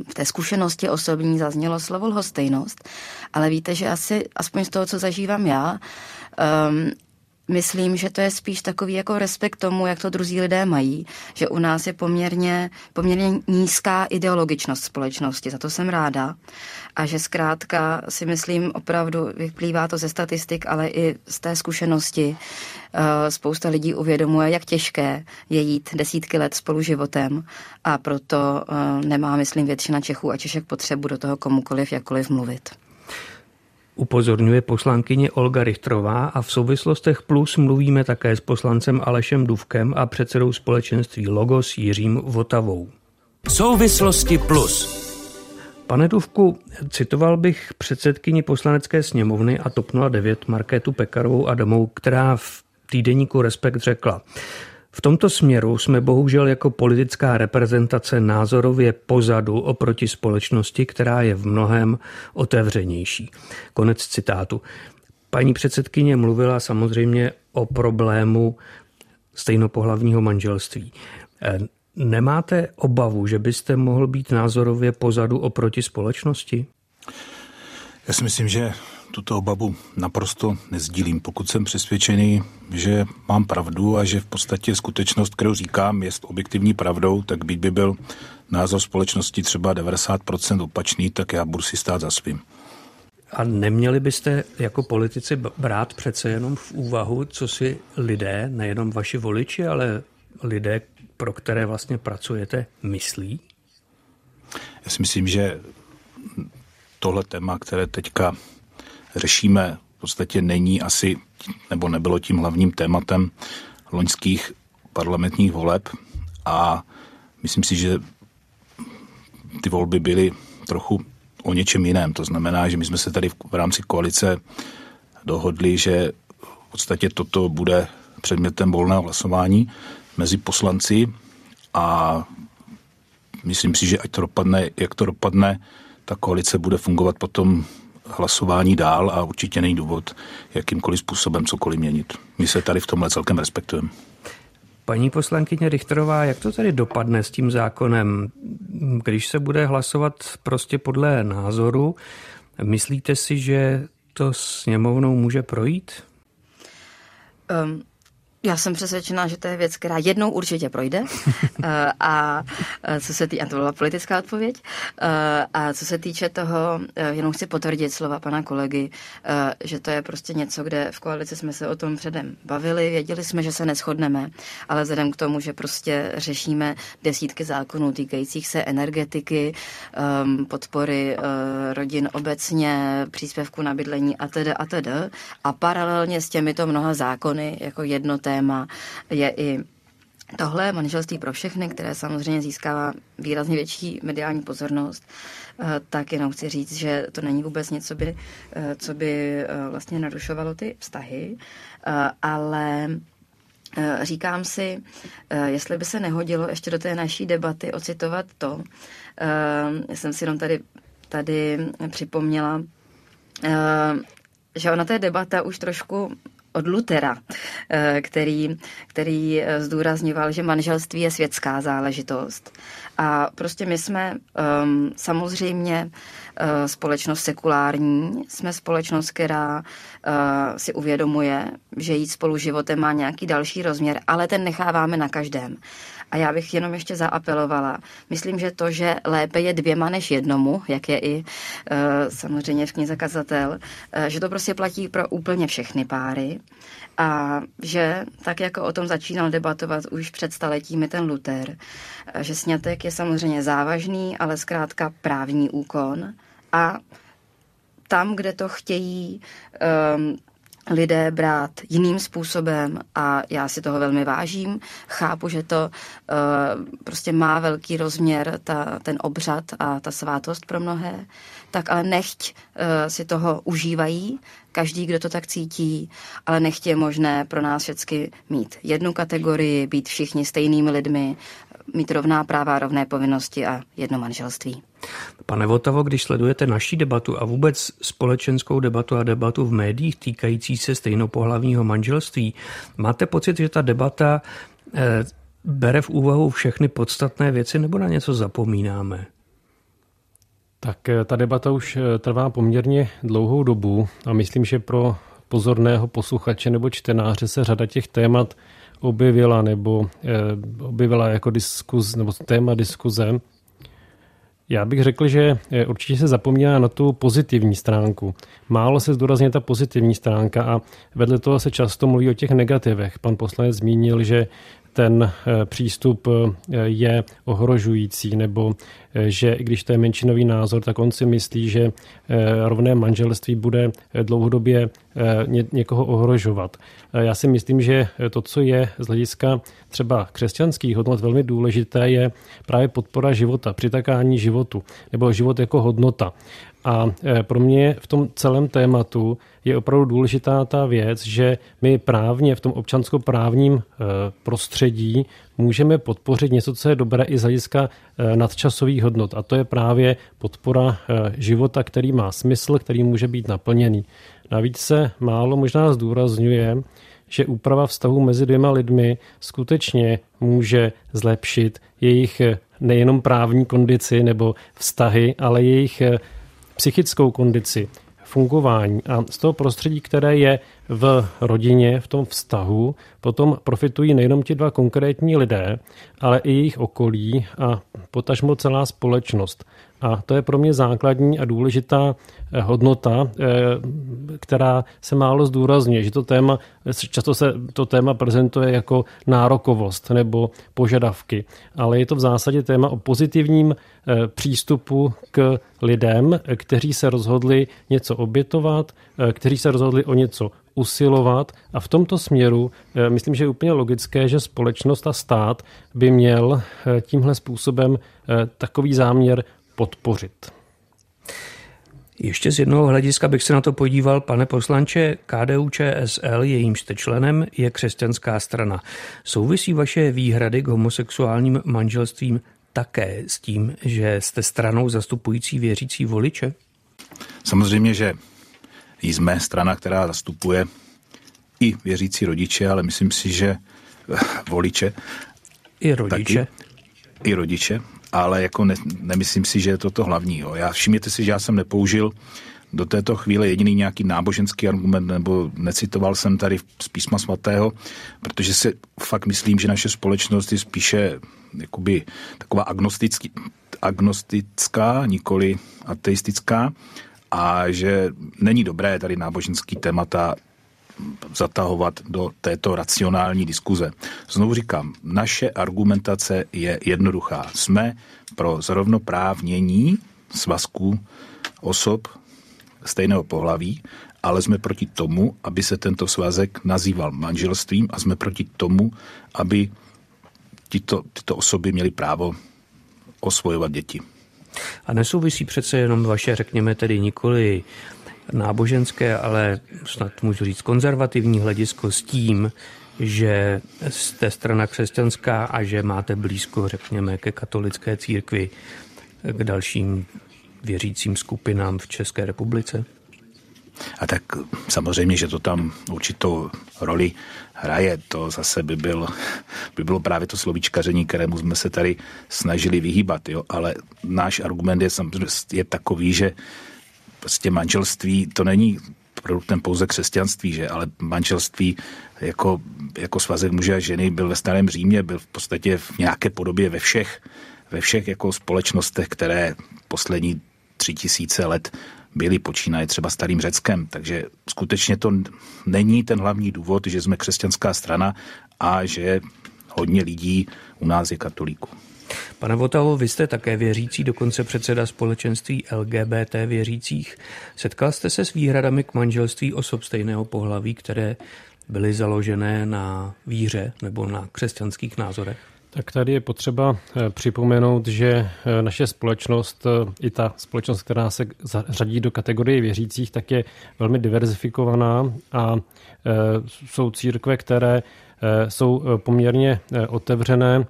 v té zkušenosti osobní zaznělo slovo lhostejnost, ale víte, že asi, aspoň z toho, co zažívám já, um, myslím, že to je spíš takový jako respekt tomu, jak to druzí lidé mají, že u nás je poměrně, poměrně nízká ideologičnost společnosti, za to jsem ráda. A že zkrátka si myslím opravdu, vyplývá to ze statistik, ale i z té zkušenosti, eh, spousta lidí uvědomuje, jak těžké je jít desítky let spolu životem a proto eh, nemá, myslím, většina Čechů a Češek potřebu do toho komukoliv jakkoliv mluvit upozorňuje poslankyně Olga Richtrová a v souvislostech plus mluvíme také s poslancem Alešem Duvkem a předsedou společenství Logos Jiřím Votavou. Souvislosti plus. Pane Duvku, citoval bych předsedkyni poslanecké sněmovny a TOP 09 Markétu Pekarovou Adamovou, která v týdeníku Respekt řekla, v tomto směru jsme bohužel jako politická reprezentace názorově pozadu oproti společnosti, která je v mnohem otevřenější. Konec citátu. Paní předsedkyně mluvila samozřejmě o problému stejnopohlavního manželství. E, nemáte obavu, že byste mohl být názorově pozadu oproti společnosti? Já si myslím, že tuto obavu naprosto nezdílím. Pokud jsem přesvědčený, že mám pravdu a že v podstatě skutečnost, kterou říkám, je objektivní pravdou, tak být by byl názor společnosti třeba 90% opačný, tak já budu si stát za svým. A neměli byste jako politici brát přece jenom v úvahu, co si lidé, nejenom vaši voliči, ale lidé, pro které vlastně pracujete, myslí? Já si myslím, že tohle téma, které teďka řešíme, v podstatě není asi, nebo nebylo tím hlavním tématem loňských parlamentních voleb a myslím si, že ty volby byly trochu o něčem jiném. To znamená, že my jsme se tady v rámci koalice dohodli, že v podstatě toto bude předmětem volného hlasování mezi poslanci a myslím si, že ať to dopadne, jak to dopadne, ta koalice bude fungovat potom hlasování dál a určitě není důvod jakýmkoliv způsobem cokoliv měnit. My se tady v tomhle celkem respektujeme. Paní poslankyně Richterová, jak to tady dopadne s tím zákonem, když se bude hlasovat prostě podle názoru? Myslíte si, že to sněmovnou může projít? Um, já jsem přesvědčená, že to je věc, která jednou určitě projde. Eh, a eh, co se týče, a to byla politická odpověď, eh, a co se týče toho, jenom chci potvrdit slova pana kolegy, že to je prostě něco, kde v koalici jsme se o tom předem bavili, věděli jsme, že se neschodneme, ale vzhledem k tomu, že prostě řešíme desítky zákonů týkajících se energetiky, ehm, podpory rodin obecně, příspěvku na bydlení a tedy a tedy, a paralelně s těmito mnoha zákony jako jednoté téma je i Tohle manželství pro všechny, které samozřejmě získává výrazně větší mediální pozornost, eh, tak jenom chci říct, že to není vůbec něco, by, eh, co by eh, vlastně narušovalo ty vztahy, ale říkám si, jestli by se nehodilo ještě do té naší debaty ocitovat to, já jsem si jenom tady, tady připomněla, že ona té debata už trošku od Lutera, eh, který, který eh, zdůrazňoval, že manželství je světská záležitost. A prostě my jsme um, samozřejmě uh, společnost sekulární, jsme společnost, která uh, si uvědomuje, že jít spolu životem má nějaký další rozměr, ale ten necháváme na každém. A já bych jenom ještě zaapelovala. Myslím, že to, že lépe je dvěma než jednomu, jak je i uh, samozřejmě v knize Kazatel, uh, že to prostě platí pro úplně všechny páry. A že tak, jako o tom začínal debatovat už před staletími ten Luther, uh, že snětek je samozřejmě závažný, ale zkrátka právní úkon. A tam, kde to chtějí um, lidé brát jiným způsobem a já si toho velmi vážím. Chápu, že to uh, prostě má velký rozměr, ta, ten obřad a ta svátost pro mnohé, tak ale nechť uh, si toho užívají, každý, kdo to tak cítí, ale nechť je možné pro nás všechny mít jednu kategorii, být všichni stejnými lidmi, mít rovná práva, rovné povinnosti a jedno manželství. Pane Votavo, když sledujete naší debatu a vůbec společenskou debatu a debatu v médiích týkající se stejnopohlavního manželství, máte pocit, že ta debata eh, bere v úvahu všechny podstatné věci nebo na něco zapomínáme? Tak eh, ta debata už eh, trvá poměrně dlouhou dobu a myslím, že pro pozorného posluchače nebo čtenáře se řada těch témat objevila nebo eh, objevila jako diskuz, nebo téma diskuze. Já bych řekl, že eh, určitě se zapomíná na tu pozitivní stránku. Málo se zdůrazně ta pozitivní stránka a vedle toho se často mluví o těch negativech. Pan poslanec zmínil, že ten eh, přístup je ohrožující, nebo že i když to je menšinový názor, tak on si myslí, že rovné manželství bude dlouhodobě někoho ohrožovat. Já si myslím, že to, co je z hlediska třeba křesťanských hodnot velmi důležité, je právě podpora života, přitakání životu, nebo život jako hodnota. A e, pro mě v tom celém tématu je opravdu důležitá ta věc, že my právně v tom občanskoprávním e, prostředí můžeme podpořit něco, co je dobré i z hlediska e, nadčasových hodnot. A to je právě podpora života, který má smysl, který může být naplněný. Navíc se málo možná zdůrazňuje, že úprava vztahu mezi dvěma lidmi skutečně může zlepšit jejich nejenom právní kondici nebo vztahy, ale jejich psychickou kondici, fungování. A z toho prostředí, které je v rodině, v tom vztahu, potom profitují nejenom ti dva konkrétní lidé, ale i jejich okolí a potažmo celá společnost. A to je pro mě základní a důležitá eh, hodnota, eh, která se málo zdůrazňuje, že to téma, často se to téma prezentuje jako nárokovost nebo požadavky, ale je to v zásadě téma o pozitivním eh, přístupu k lidem, kteří se rozhodli něco obětovat, kteří se rozhodli o něco usilovat. A v tomto směru myslím, že je úplně logické, že společnost a stát by měl tímhle způsobem takový záměr podpořit. Ještě z jednoho hlediska bych se na to podíval, pane poslanče, KDU ČSL, jejím jste členem, je křesťanská strana. Souvisí vaše výhrady k homosexuálním manželstvím také s tím, že jste stranou zastupující věřící voliče? Samozřejmě, že jsme strana, která zastupuje i věřící rodiče, ale myslím si, že voliče. I rodiče. Taky, I rodiče ale jako ne, nemyslím si, že je to to hlavní. Jo. Já všimněte si, že já jsem nepoužil do této chvíle jediný nějaký náboženský argument, nebo necitoval jsem tady z písma svatého, protože si fakt myslím, že naše společnost je spíše jakoby taková agnostická, nikoli ateistická a že není dobré tady náboženský témata zatahovat do této racionální diskuze. Znovu říkám, naše argumentace je jednoduchá. Jsme pro zrovnoprávnění svazků osob stejného pohlaví, ale jsme proti tomu, aby se tento svazek nazýval manželstvím a jsme proti tomu, aby tyto, tyto osoby měly právo osvojovat děti. A nesouvisí přece jenom vaše, řekněme tedy nikoli náboženské, ale snad můžu říct konzervativní hledisko s tím, že jste strana křesťanská a že máte blízko, řekněme, ke katolické církvi, k dalším věřícím skupinám v České republice? A tak samozřejmě, že to tam určitou roli hraje. To zase by, byl, by bylo právě to slovíčkaření, kterému jsme se tady snažili vyhýbat. Jo? Ale náš argument je, je takový, že prostě manželství to není produktem pouze křesťanství, že? ale manželství jako, jako svazek muže a ženy byl ve starém Římě, byl v podstatě v nějaké podobě ve všech, ve všech jako společnostech, které poslední tři tisíce let byli počínaje třeba starým Řeckem. Takže skutečně to není ten hlavní důvod, že jsme křesťanská strana a že hodně lidí u nás je katolíků. Pane Votavo, vy jste také věřící, dokonce předseda společenství LGBT věřících. Setkal jste se s výhradami k manželství osob stejného pohlaví, které byly založené na víře nebo na křesťanských názorech? Tak tady je potřeba eh, připomenout, že eh, naše společnost, eh, i ta společnost, která se řadí do kategorie věřících, tak je velmi diverzifikovaná a jsou církve, které jsou poměrně otevřené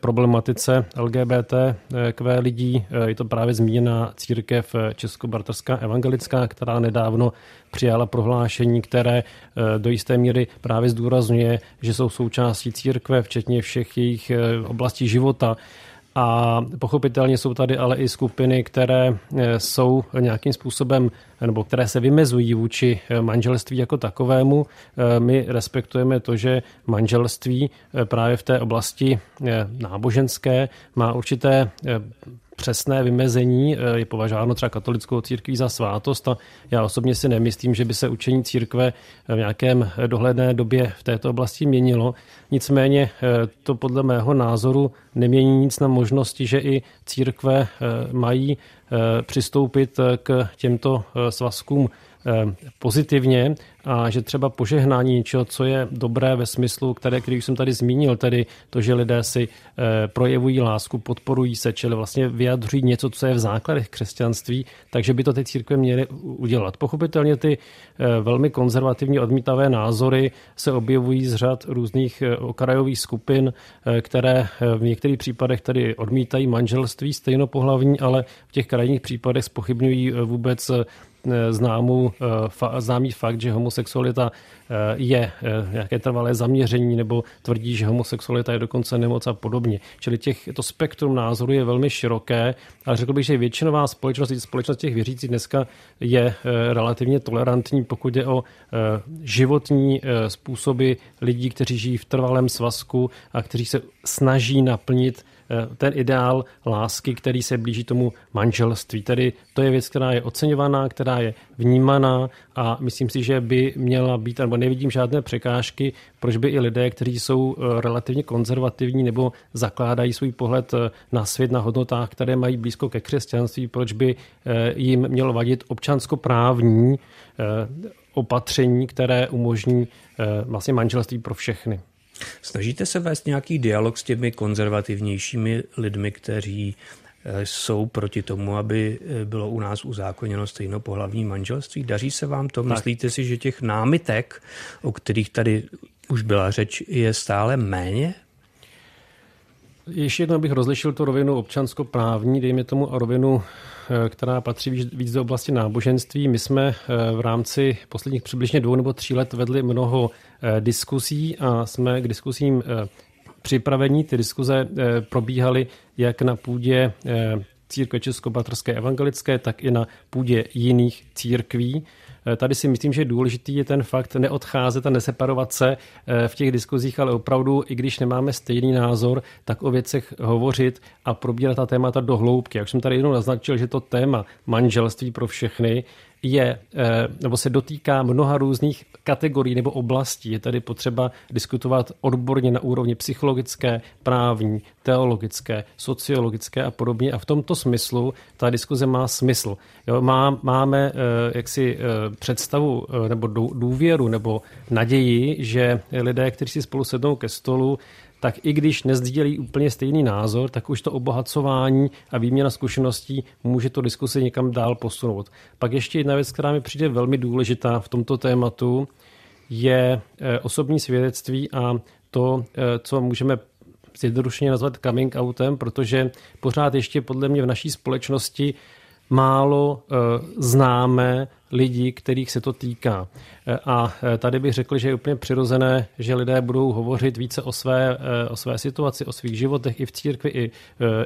problematice LGBT kv lidí. Eh, je to právě zmíněná církev eh, Českobartrská evangelická, která nedávno přijala prohlášení, které do jisté míry právě zdůrazňuje, že jsou součástí církve, včetně všech jejich oblastí života. A pochopitelně jsou tady ale i skupiny, které eh, jsou nějakým způsobem, nebo které se vymezují vůči eh, manželství jako takovému. Eh, my respektujeme to, že manželství právě v té oblasti náboženské má určité přesné vymezení eh, je považováno třeba katolickou církví za svátost a já osobně si nemyslím, že by se učení církve v nějakém dohledné době v této oblasti měnilo. Nicméně eh, to podle mého názoru nemění nic na možnosti, že i církve eh, mají přistoupit k těmto svazkům Eh, pozitivně a že třeba požehnání něčeho, co je dobré ve smyslu, které, který jsem tady zmínil, tedy to, že lidé si eh, projevují lásku, podporují se, čili vlastně vyjadřují něco, co je v základech křesťanství, takže by to ty církve měly udělat. Pochopitelně ty eh, velmi konzervativní odmítavé názory se objevují z řad různých okrajových skupin, které v některých případech tady odmítají manželství stejnopohlavní, ale v těch krajních případech spochybňují vůbec Eh, známou, eh, známý fakt, že homosexualita eh, je nějaké trvalé zaměření nebo tvrdí, že homosexualita je dokonce nemoc a podobně. Čili těch, to spektrum názorů je velmi široké, ale řekl bych, že většinová společnost, společnost těch věřících dneska je relativně tolerantní, pokud jde o životní způsoby lidí, kteří žijí v trvalém svazku a kteří se snaží naplnit Eh, ten ideál lásky, který se blíží tomu manželství. Tedy to je věc, která je oceňovaná, která je vnímaná a myslím si, že by měla být, nebo nevidím žádné překážky, proč by i lidé, kteří jsou eh, relativně konzervativní nebo zakládají svůj pohled eh, na svět, na hodnotách, které mají blízko ke křesťanství, proč by jim mělo vadit občanskoprávní opatření, které umožní vlastně manželství pro všechny. Snažíte se vést nějaký dialog s těmi konzervativnějšími lidmi, kteří eh, jsou proti tomu, aby eh, bylo u nás uzákoněno stejnopohlavní manželství. Daří se vám to? Tak. Myslíte si, že těch námitek, o kterých tady už byla řeč, je stále méně? Ještě jednou bych rozlišil tu rovinu občanskoprávní, dejme tomu, a rovinu Eh, která patří víc do oblasti náboženství. My jsme eh, v rámci posledních přibližně dvou nebo tří let vedli mnoho eh, diskusí a jsme k diskusím připravení. Ty diskuze probíhaly jak na půdě církve Českobatrské evangelické, tak i na půdě jiných církví. Eh, tady si myslím, že důležitý je ten fakt neodcházet a neseparovat se eh, v těch diskuzích, ale opravdu, i když nemáme stejný názor, tak o věcech hovořit a probírat ta témata do hloubky. Jak jsem tady jednou naznačil, že to téma manželství pro všechny je, eh, nebo se dotýká mnoha různých kategorií nebo oblastí. Je tady potřeba diskutovat odborně na úrovni psychologické, právní, teologické, sociologické a podobně. A v tomto smyslu ta diskuze má smysl. Jo, má, máme eh, jaksi eh, představu nebo důvěru nebo naději, že lidé, kteří si spolu sednou ke stolu, tak i když nezdílí úplně stejný názor, tak už to obohacování a výměna zkušeností může to diskusi někam dál posunout. Pak ještě jedna věc, která mi přijde velmi důležitá v tomto tématu, je osobní svědectví a to, co můžeme zjednodušeně nazvat coming outem, protože pořád ještě podle mě v naší společnosti málo známe lidí, kterých se to týká. A tady bych řekl, že je úplně přirozené, že lidé budou hovořit více o své, o své situaci, o svých životech i v církvi, i,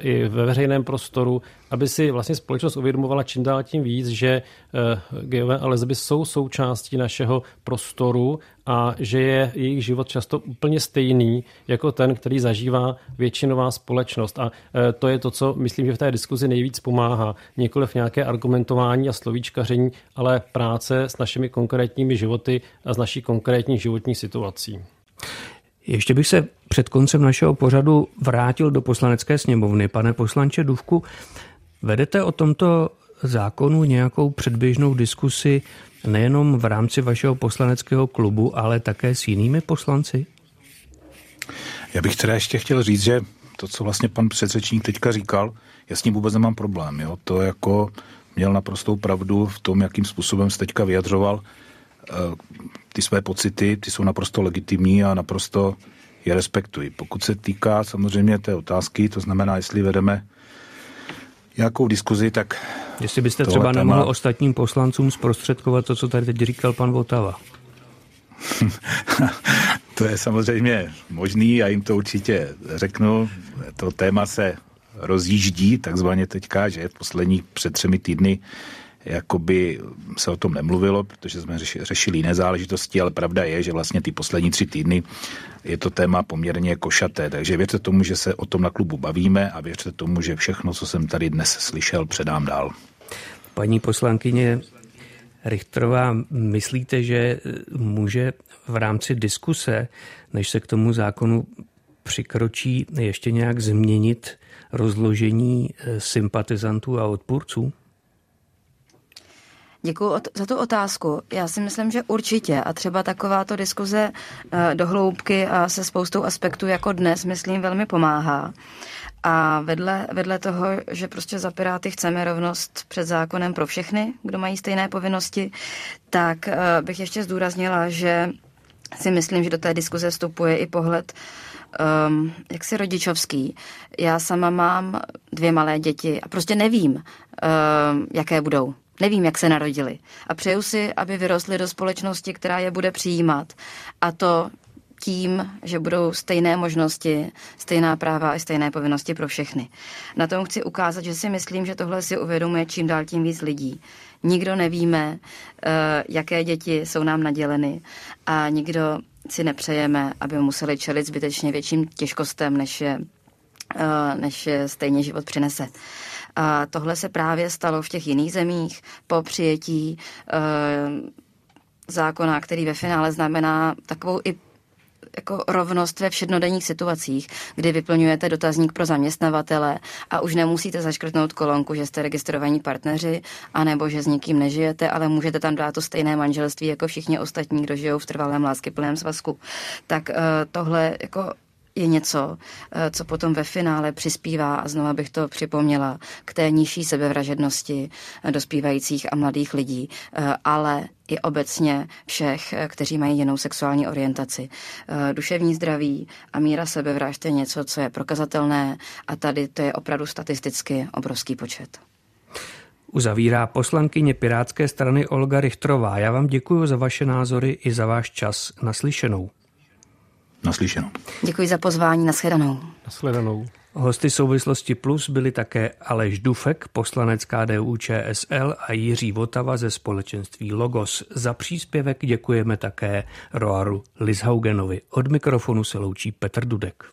i ve veřejném prostoru, aby si vlastně společnost uvědomovala čím dál tím víc, že geové a lesby jsou součástí našeho prostoru a že je jejich život často úplně stejný jako ten, který zažívá většinová společnost. A to je to, co myslím, že v té diskuzi nejvíc pomáhá. Nikoliv nějaké argumentování a slovíčkaření, ale práce s našimi konkrétními životy a s naší konkrétní životní situací. Ještě bych se před koncem našeho pořadu vrátil do poslanecké sněmovny. Pane poslanče Duvku, vedete o tomto zákonu nějakou předběžnou diskusi nejenom v rámci vašeho poslaneckého klubu, ale také s jinými poslanci? Já bych teda ještě chtěl říct, že to, co vlastně pan předřečník teďka říkal, já s tím vůbec nemám problém. Jo? To jako měl naprostou pravdu v tom, jakým způsobem se teďka vyjadřoval. Eh, ty své pocity, ty jsou naprosto legitimní a naprosto je respektuji. Pokud se týká samozřejmě té otázky, to znamená, jestli vedeme nějakou diskuzi, tak... Jestli byste třeba téma... nemohl ostatním poslancům zprostředkovat to, co tady teď říkal pan Votava. to je samozřejmě možný, já jim to určitě řeknu. To téma se rozjíždí, takzvaně teďka, že v posledních před třemi týdny jakoby se o tom nemluvilo, protože jsme řešili jiné záležitosti, ale pravda je, že vlastně ty poslední tři týdny je to téma poměrně košaté, takže věřte tomu, že se o tom na klubu bavíme a věřte tomu, že všechno, co jsem tady dnes slyšel, předám dál. Paní poslankyně Richterová, myslíte, že může v rámci diskuse, než se k tomu zákonu přikročí, ještě nějak změnit rozložení eh, sympatizantů a odpůrců? Děkuji za tu otázku. Já si myslím, že určitě. A třeba takováto diskuze eh, do hloubky a se spoustou aspektů jako dnes, myslím, velmi pomáhá. A vedle, vedle toho, že prostě za Piráty chceme rovnost před zákonem pro všechny, kdo mají stejné povinnosti, tak eh, bych ještě zdůraznila, že si myslím, že do té diskuze vstupuje i pohled um, jaksi rodičovský. Já sama mám dvě malé děti a prostě nevím, um, jaké budou. Nevím, jak se narodili. A přeju si, aby vyrostly do společnosti, která je bude přijímat. A to tím, že budou stejné možnosti, stejná práva a stejné povinnosti pro všechny. Na tom chci ukázat, že si myslím, že tohle si uvědomuje čím dál tím víc lidí. Nikdo nevíme, eh, jaké děti jsou nám naděleny a nikdo si nepřejeme, aby museli čelit zbytečně větším těžkostem, než je, eh, než je stejně život přinese. A tohle se právě stalo v těch jiných zemích po přijetí eh, zákona, který ve finále znamená takovou i jako rovnost ve všednodenních situacích, kdy vyplňujete dotazník pro zaměstnavatele a už nemusíte zaškrtnout kolonku, že jste registrovaní partneři, anebo že s nikým nežijete, ale můžete tam dát to stejné manželství jako všichni ostatní, kdo žijou v trvalém láskyplném svazku. Tak uh, tohle jako je něco, eh, co potom ve finále přispívá, a znova bych to připomněla, k té nižší sebevražednosti eh, dospívajících a mladých lidí, eh, ale i obecně všech, kteří mají jinou sexuální orientaci. Duševní zdraví a míra sebevražd je něco, co je prokazatelné a tady to je opravdu statisticky obrovský počet. Uzavírá poslankyně Pirátské strany Olga Richtrová. Já vám děkuji za vaše názory i za váš čas naslyšenou. Naslyšenou. Děkuji za pozvání, nashledanou. Nashledanou. Hosty souvislosti Plus byli také Aleš Dufek, poslanec KDU ČSL a Jiří Votava ze společenství Logos. Za příspěvek děkujeme také Roaru Lishaugenovi. Od mikrofonu se loučí Petr Dudek.